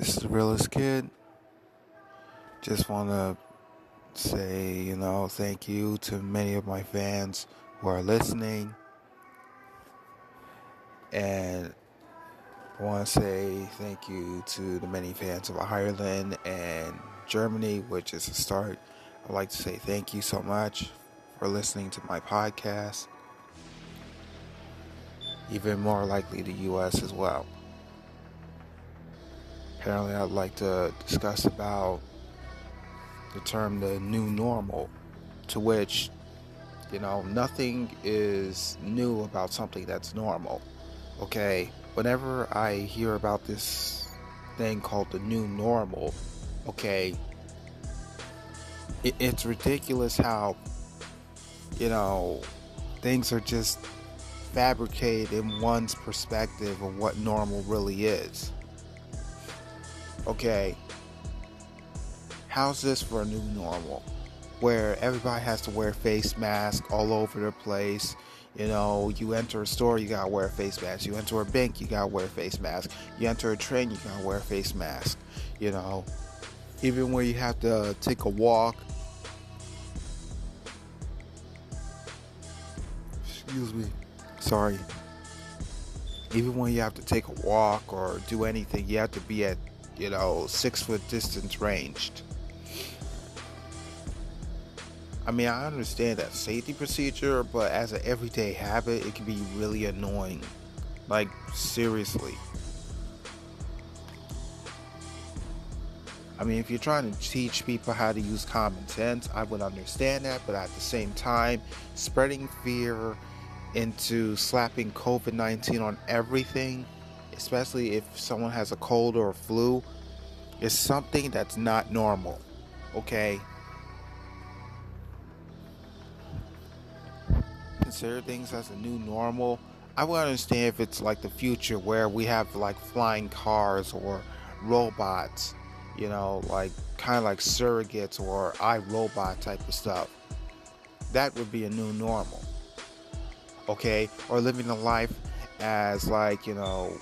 This is the realest kid. Just want to say, you know, thank you to many of my fans who are listening. And I want to say thank you to the many fans of Ireland and Germany, which is a start. I'd like to say thank you so much for listening to my podcast. Even more likely the US as well apparently I'd like to discuss about the term the new normal, to which, you know, nothing is new about something that's normal. Okay, whenever I hear about this thing called the new normal, okay, it, it's ridiculous how, you know, things are just fabricated in one's perspective of what normal really is okay, how's this for a new normal? Where everybody has to wear face masks all over the place. You know, you enter a store, you gotta wear a face mask. You enter a bank, you gotta wear a face mask. You enter a train, you gotta wear a face mask. You know, even when you have to take a walk. Excuse me. Sorry. Even when you have to take a walk or do anything, you have to be at you know, six foot distance ranged. I mean, I understand that safety procedure, but as an everyday habit, it can be really annoying. Like, seriously. I mean, if you're trying to teach people how to use common sense, I would understand that, but at the same time, spreading fear into slapping COVID 19 on everything especially if someone has a cold or a flu, is something that's not normal. Okay? Consider things as a new normal. I would understand if it's like the future where we have like flying cars or robots, you know, like kind of like surrogates or iRobot type of stuff. That would be a new normal. Okay? Or living a life as like, you know,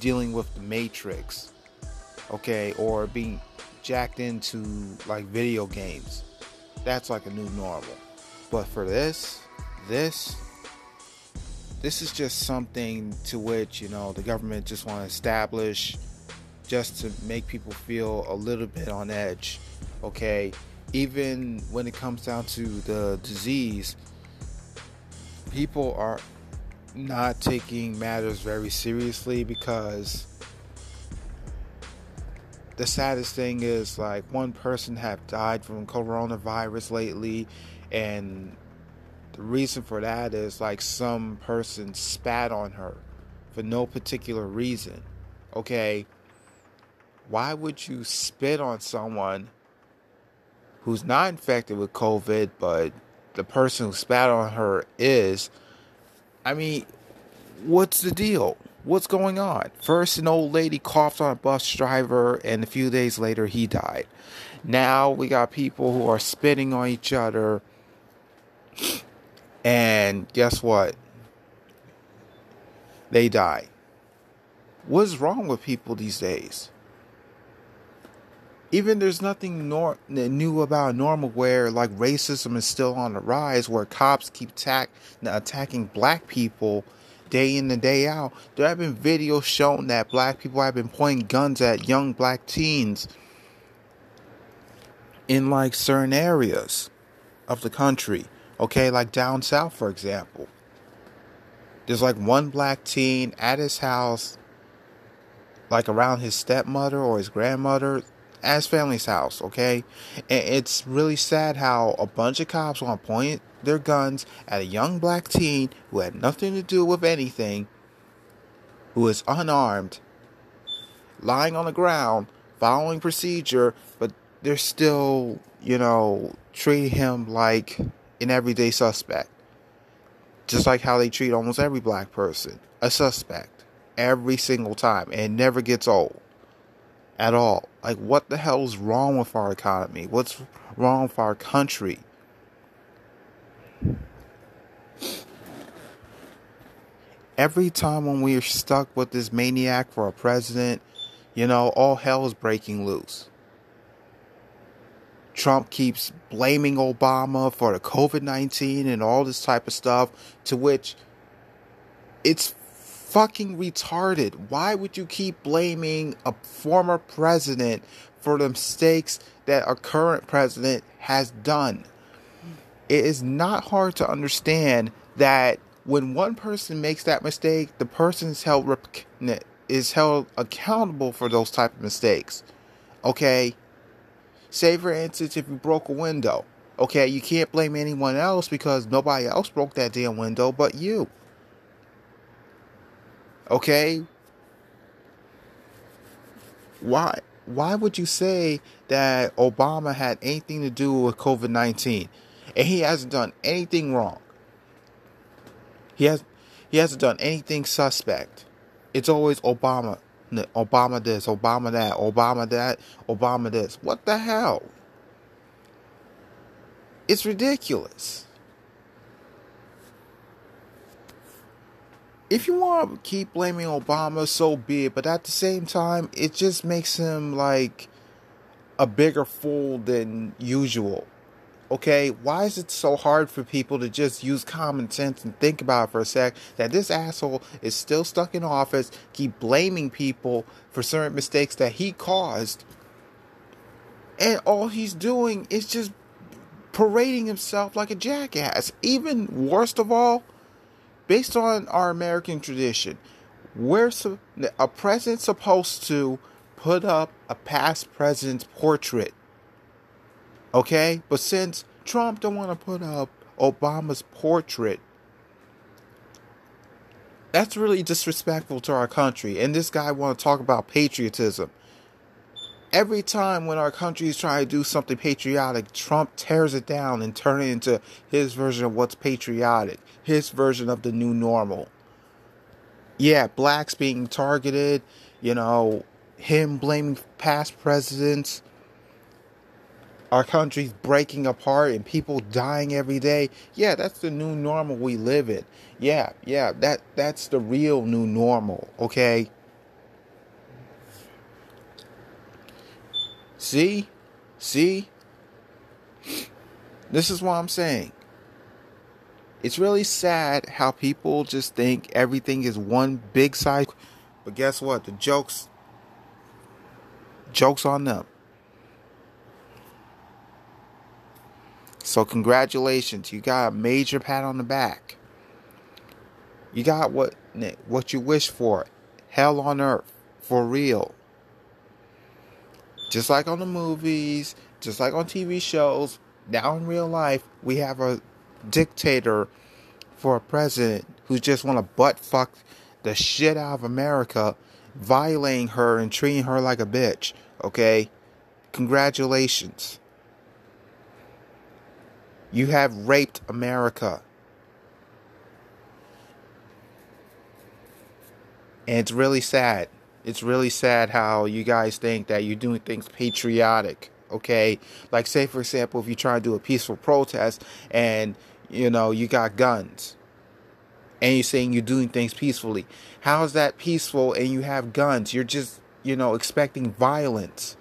dealing with the Matrix, okay, or being jacked into like video games. That's like a new normal. But for this, this, this is just something to which you know the government just want to establish, just to make people feel a little bit on edge. Okay, even when it comes down to the disease, people are not taking matters very seriously because the saddest thing is like one person have died from coronavirus lately and the reason for that is like some person spat on her for no particular reason okay? Why would you spit on someone who's not infected with covid but the person who spat on her is I mean, what's the deal? What's going on? First, an old lady coughed on a bus driver, and a few days later, he died. Now we got people who are spitting on each other, and guess what? They die. What's wrong with people these days? Even there's nothing nor- new about normal where like racism is still on the rise where cops keep attack- attacking black people day in and day out. There have been videos showing that black people have been pointing guns at young black teens in like certain areas of the country okay? Like down south for example. There's like one black teen at his house like around his stepmother or his grandmother his family's house, okay? And it's really sad how a bunch of cops want to point their guns at a young black teen who had nothing to do with anything, who is unarmed, lying on the ground, following procedure, but they're still, you know, treating him like an everyday suspect. Just like how they treat almost every black person, a suspect, every single time, and never gets old at all. Like, what the hell is wrong with our economy? What's wrong with our country? Every time when we are stuck with this maniac for a president, You know, all hell is breaking loose. Trump keeps blaming Obama for the COVID 19 and all this type of stuff, to which it's fucking retarded. Why would you keep blaming a former president for the mistakes that a current president has done? It is not hard to understand that when one person makes that mistake, the person is held is held accountable for those type of mistakes. Okay? Say for instance if you broke a window. Okay, you can't blame anyone else because nobody else broke that damn window but you. Okay? Why why would you say that Obama had anything to do with COVID-19 and he hasn't done anything wrong? He has he hasn't done anything suspect. It's always Obama. Obama this, Obama that, Obama that, Obama this. What the hell? It's ridiculous. If you want to keep blaming Obama, so be it. But at the same time, it just makes him like a bigger fool than usual. Okay, why is it so hard for people to just use common sense and think about it for a sec that this asshole is still stuck in office, keep blaming people for certain mistakes that he caused, and all he's doing is just parading himself like a jackass. Even worst of all, based on our American tradition, where a president supposed to put up a past president's portrait Okay? But since Trump don't want to put up Obama's portrait, that's really disrespectful to our country. And this guy want to talk about patriotism. Every time when our country is trying to do something patriotic, Trump tears it down and turns it into his version of what's patriotic, his version of the new normal. Yeah, blacks being targeted, you know, him blaming past presidents, our country's breaking apart and people dying every day. Yeah, that's the new normal we live in. Yeah, yeah, that that's the real new normal, okay? See? See? This is what I'm saying. It's really sad how people just think everything is one big cycle. But guess what? The jokes jokes on them. So congratulations, you got a major pat on the back. You got what what you wish for. Hell on earth for real. Just like on the movies, just like on TV shows, now in real life, we have a dictator for a president who just want to butt fuck the shit out of America, violating her and treating her like a bitch. Okay? Congratulations. You have raped America. And it's really sad. It's really sad how you guys think that you're doing things patriotic. Okay? Like, say, for example, if you try to do a peaceful protest and, you know, you got guns and you're saying you're doing things peacefully. How is that peaceful and you have guns? You're just, you know, expecting violence.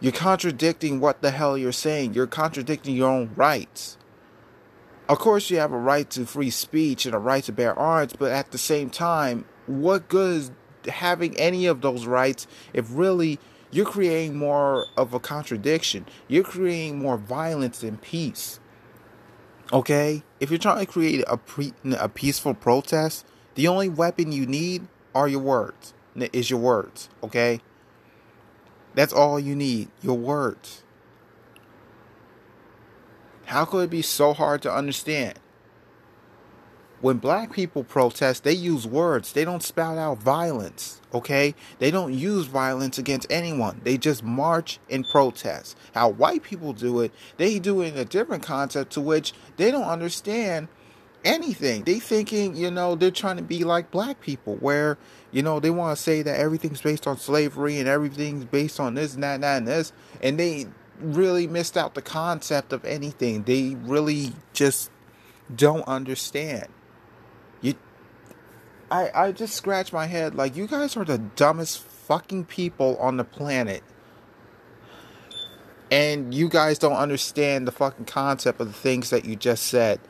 You're contradicting what the hell you're saying. You're contradicting your own rights. Of course, you have a right to free speech and a right to bear arms, but at the same time, what good is having any of those rights if really you're creating more of a contradiction? You're creating more violence than peace. Okay? If you're trying to create a, pre- a peaceful protest, the only weapon you need are your words. Is your words. Okay? That's all you need your words. How could it be so hard to understand? When black people protest, they use words. They don't spout out violence, okay? They don't use violence against anyone. They just march and protest. How white people do it, they do it in a different concept to which they don't understand anything. They thinking, you know, they're trying to be like black people where you know, they want to say that everything's based on slavery and everything's based on this and that and that and this. And they really missed out the concept of anything. They really just don't understand. I I just scratch my head like you guys are the dumbest fucking people on the planet. And you guys don't understand the fucking concept of the things that you just said.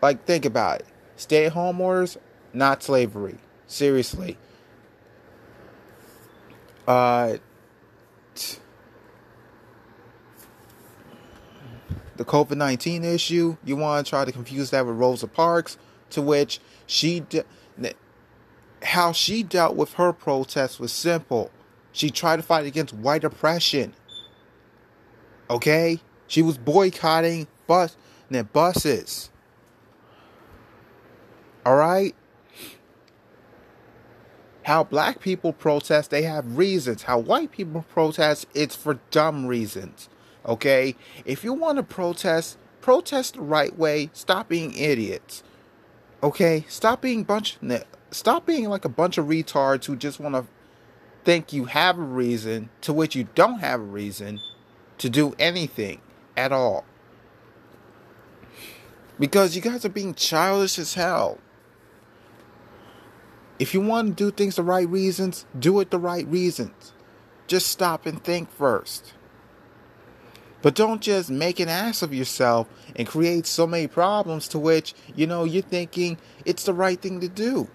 Like, think about it. Stay at home orders, not slavery. Seriously. Uh, the COVID 19 issue, you want to try to confuse that with Rosa Parks, to which she, de- how she dealt with her protest was simple. She tried to fight against white oppression. Okay? She was boycotting bus buses. All right? How black people protest, they have reasons. How white people protest, it's for dumb reasons. Okay? If you want to protest, protest the right way. Stop being idiots. Okay? Stop being bunch stop being like a bunch of retards who just want to think you have a reason to which you don't have a reason to do anything at all. Because you guys are being childish as hell. If you want to do things the right reasons, do it the right reasons. Just stop and think first. But don't just make an ass of yourself and create so many problems to which, you know, you're thinking it's the right thing to do.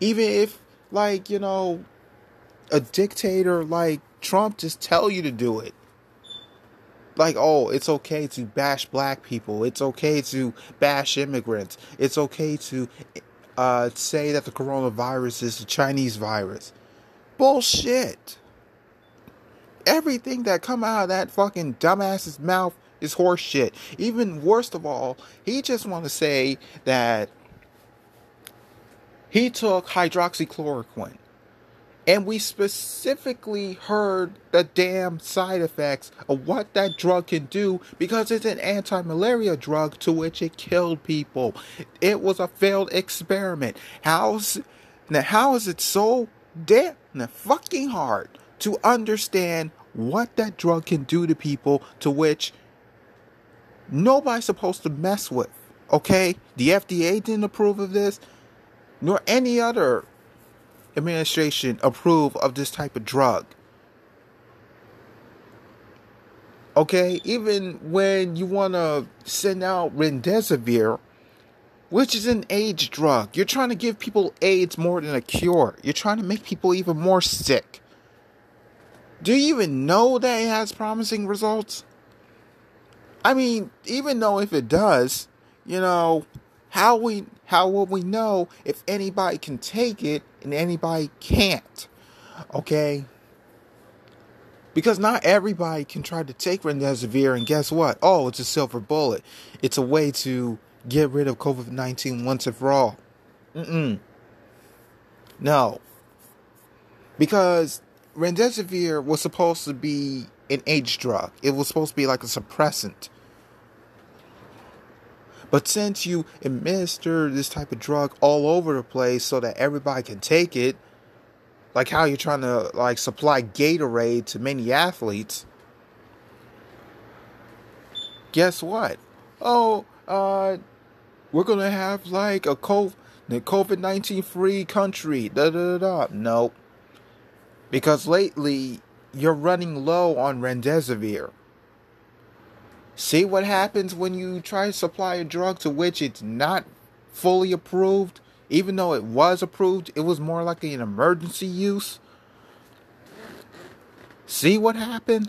Even if, like, you know, a dictator like Trump just tell you to do it. Like, oh, it's okay to bash black people. It's okay to bash immigrants. It's okay to uh, say that the coronavirus is a Chinese virus. Bullshit. Everything that come out of that fucking dumbass's mouth is horseshit. Even worst of all, he just want to say that he took hydroxychloroquine. And we specifically heard the damn side effects of what that drug can do because it's an anti malaria drug to which it killed people. It was a failed experiment. How's, now, how is it so damn fucking hard to understand what that drug can do to people to which nobody's supposed to mess with? Okay? The FDA didn't approve of this, nor any other administration approve of this type of drug. Okay, even when you want to send out remdesivir, which is an AIDS drug, you're trying to give people AIDS more than a cure. You're trying to make people even more sick. Do you even know that it has promising results? I mean, even though if it does, you know, how we how will we know if anybody can take it and anybody can't? Okay? Because not everybody can try to take remdesivir, and guess what? Oh, it's a silver bullet. It's a way to get rid of COVID 19 once and for all. Mm-mm. No. Because remdesivir was supposed to be an AIDS drug, it was supposed to be like a suppressant. But since you administer this type of drug all over the place so that everybody can take it, like how you're trying to like supply Gatorade to many athletes, guess what? Oh, uh, we're gonna have like a COVID nineteen free country. Da da da. Nope. Because lately you're running low on remdesivir. See what happens when you try to supply a drug to which it's not fully approved, even though it was approved, it was more like an emergency use. See what happened?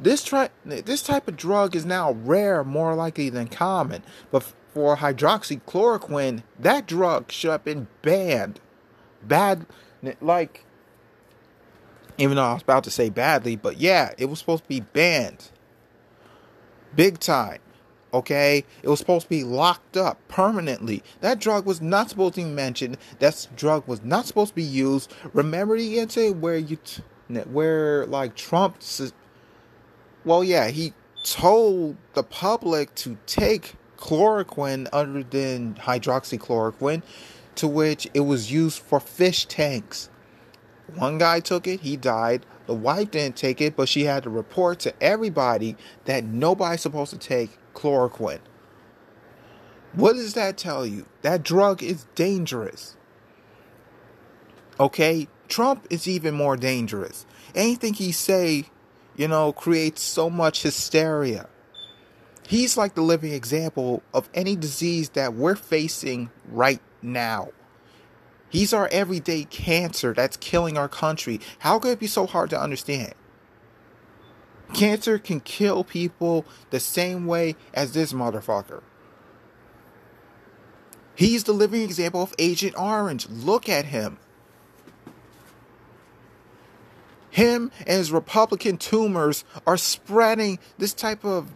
This try this type of drug is now rare more likely than common, but for hydroxychloroquine, that drug should have been banned. Bad like even though I was about to say badly, but yeah, it was supposed to be banned. Big time. Okay? It was supposed to be locked up permanently. That drug was not supposed to be mentioned. That drug was not supposed to be used. Remember the incident where you, t- where like Trump, well, yeah, he told the public to take chloroquine other than hydroxychloroquine, to which it was used for fish tanks. One guy took it, he died. The wife didn't take it, but she had to report to everybody that nobody's supposed to take chloroquine. What does that tell you? That drug is dangerous. Okay? Trump is even more dangerous. Anything he say, you know, creates so much hysteria. He's like the living example of any disease that we're facing right now. He's our everyday cancer that's killing our country. How could it be so hard to understand? Cancer can kill people the same way as this motherfucker. He's the living example of Agent Orange. Look at him. Him and his Republican tumors are spreading this type of,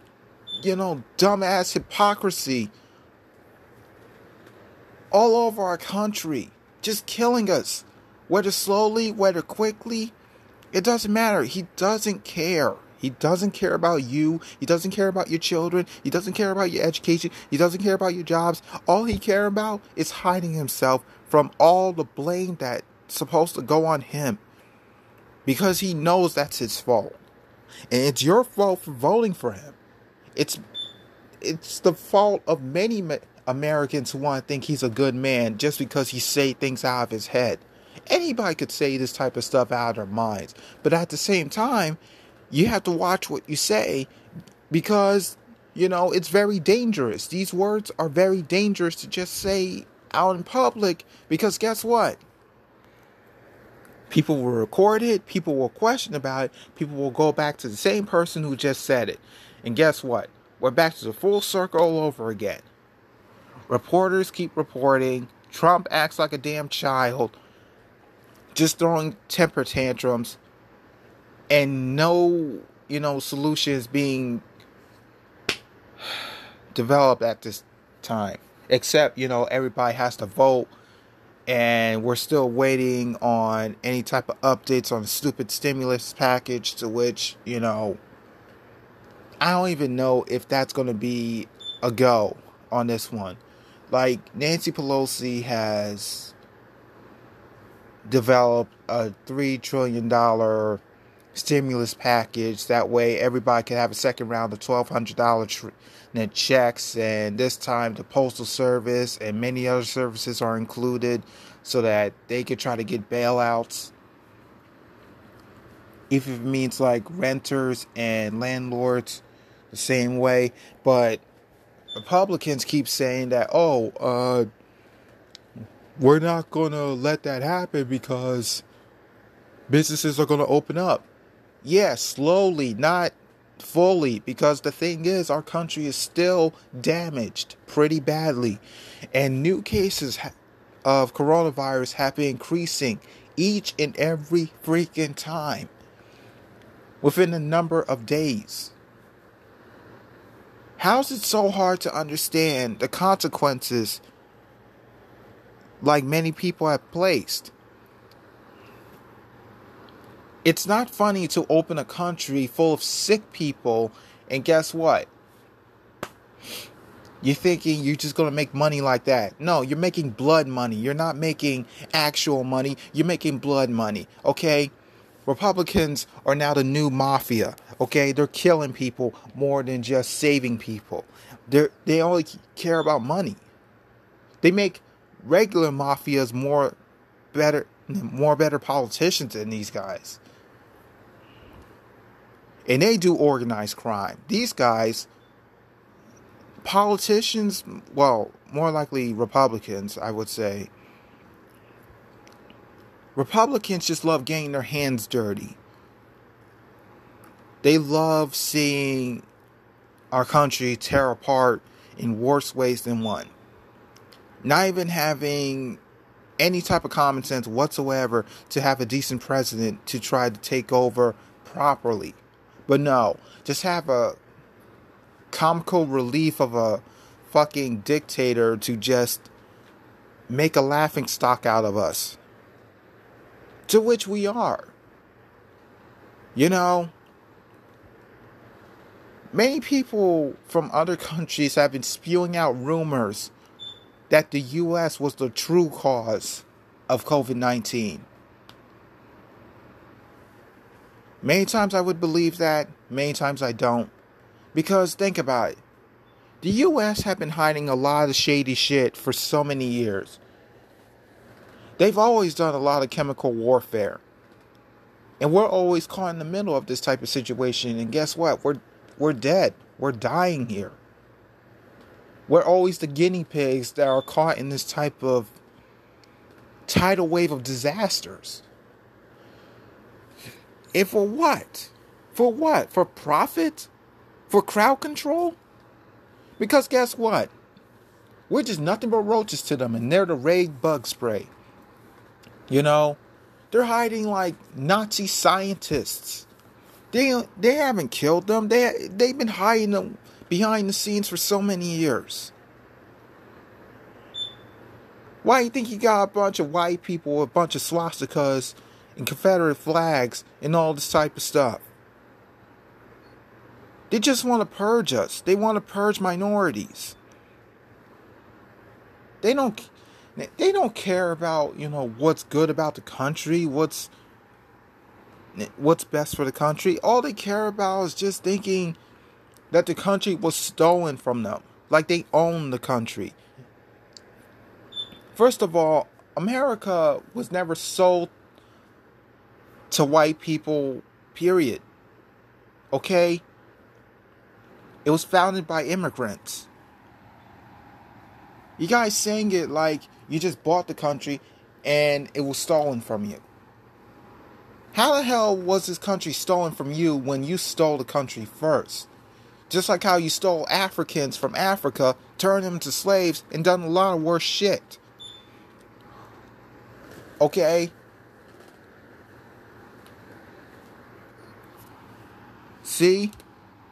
you know, dumbass hypocrisy all over our country, just killing us. Whether slowly, whether quickly, it doesn't matter. He doesn't care. He doesn't care about you. He doesn't care about your children. He doesn't care about your education. He doesn't care about your jobs. All he cares about is hiding himself from all the blame that's supposed to go on him. Because he knows that's his fault. And it's your fault for voting for him. It's it's the fault of many Americans want to think he's a good man just because he say things out of his head. Anybody could say this type of stuff out of their minds. But at the same time, you have to watch what you say because you know it's very dangerous these words are very dangerous to just say out in public because guess what people will record it people will question about it people will go back to the same person who just said it and guess what we're back to the full circle all over again reporters keep reporting trump acts like a damn child just throwing temper tantrums and no, you know, solutions being developed at this time. Except, you know, everybody has to vote and we're still waiting on any type of updates on the stupid stimulus package to which, you know, I don't even know if that's going to be a go on this one. Like Nancy Pelosi has developed a 3 trillion dollar stimulus package. That way, everybody can have a second round of $1,200 tr- checks. And this time, the Postal Service and many other services are included so that they could try to get bailouts. If it means like renters and landlords the same way. But Republicans keep saying that, oh, uh, we're not going to let that happen because businesses are going to open up. Yeah, slowly, not fully, because the thing is, our country is still damaged pretty badly, and new cases of coronavirus have been increasing each and every freaking time within a number of days. How's it so hard to understand the consequences like many people have placed? It's not funny to open a country full of sick people and guess what? You're thinking you're just going to make money like that. No, you're making blood money. You're not making actual money. You're making blood money. Okay? Republicans are now the new mafia. Okay? They're killing people more than just saving people. They they only care about money. They make regular mafias more better more better politicians than these guys and they do organized crime. These guys, politicians, well, more likely Republicans, I would say. Republicans just love getting their hands dirty. They love seeing our country tear apart in worse ways than one. Not even having any type of common sense whatsoever to have a decent president to try to take over properly. But no, just have a comical relief of a fucking dictator to just make a laughing stock out of us. To which we are. You know, many people from other countries have been spewing out rumors that the US was the true cause of COVID 19. Many times I would believe that, many times I don't. Because think about it. The US have been hiding a lot of shady shit for so many years. They've always done a lot of chemical warfare. And we're always caught in the middle of this type of situation. And guess what? We're we're dead. We're dying here. We're always the guinea pigs that are caught in this type of tidal wave of disasters. And for what? For what? For profit? For crowd control? Because guess what? We're just nothing but roaches to them, and they're the raid bug spray. You know, they're hiding like Nazi scientists. They they haven't killed them. They they've been hiding them behind the scenes for so many years. Why do you think you got a bunch of white people with a bunch of swastikas and Confederate flags and all this type of stuff? They just want to purge us. They want to purge minorities. They don't they don't care about, you know, what's good about the country, what's what's best for the country. All they care about is just thinking that the country was stolen from them, like they own the country. First of all, America was never sold to white people, period. Okay? It was founded by immigrants. You guys saying it like you just bought the country and it was stolen from you. How the hell was this country stolen from you when you stole the country first? Just like how you stole Africans from Africa, turned them into slaves, and done a lot of worse shit. Okay? See?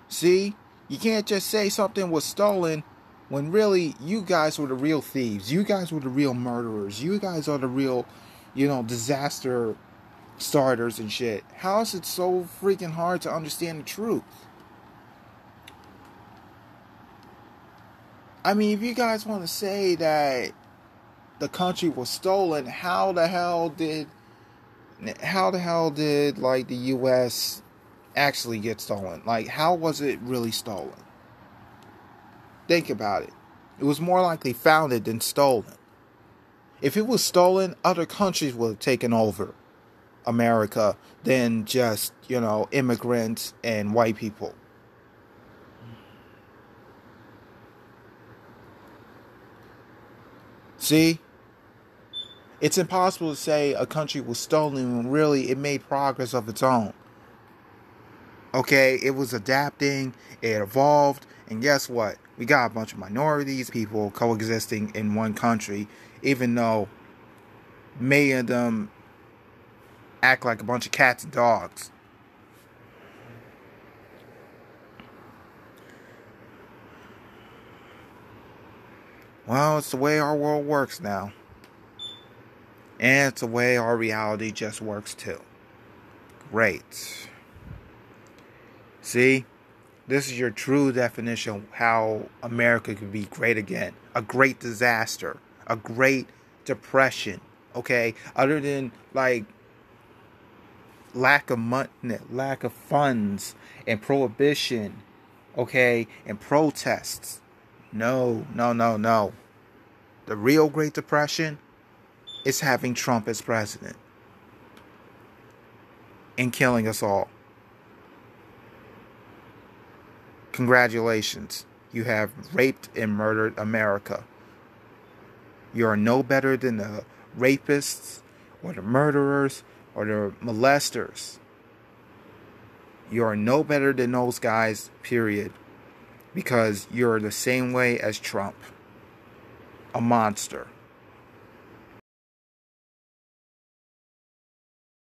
See? You can't just say something was stolen when really you guys were the real thieves. You guys were the real murderers. You guys are the real, you know, disaster starters and shit. How is it so freaking hard to understand the truth? I mean, if you guys want to say that the country was stolen, how the hell did how the hell did like the US actually get stolen? Like how was it really stolen? Think about it. It was more likely founded than stolen. If it was stolen, other countries would have taken over America than just, you know, immigrants and white people. See? It's impossible to say a country was stolen when really it made progress of its own. Okay, it was adapting, it evolved, and guess what? We got a bunch of minorities, people coexisting in one country, even though many of them act like a bunch of cats and dogs. Well, it's the way our world works now. And it's the way our reality just works too. Great. See, this is your true definition how America could be great again. A great disaster, a great depression. Okay, other than like lack of money, lack of funds, and prohibition. Okay, and protests. No, no, no, no. The real Great Depression is having Trump as president and killing us all. Congratulations, you have raped and murdered America. You are no better than the rapists or the murderers or the molesters. You are no better than those guys, period. Because you're the same way as Trump a monster.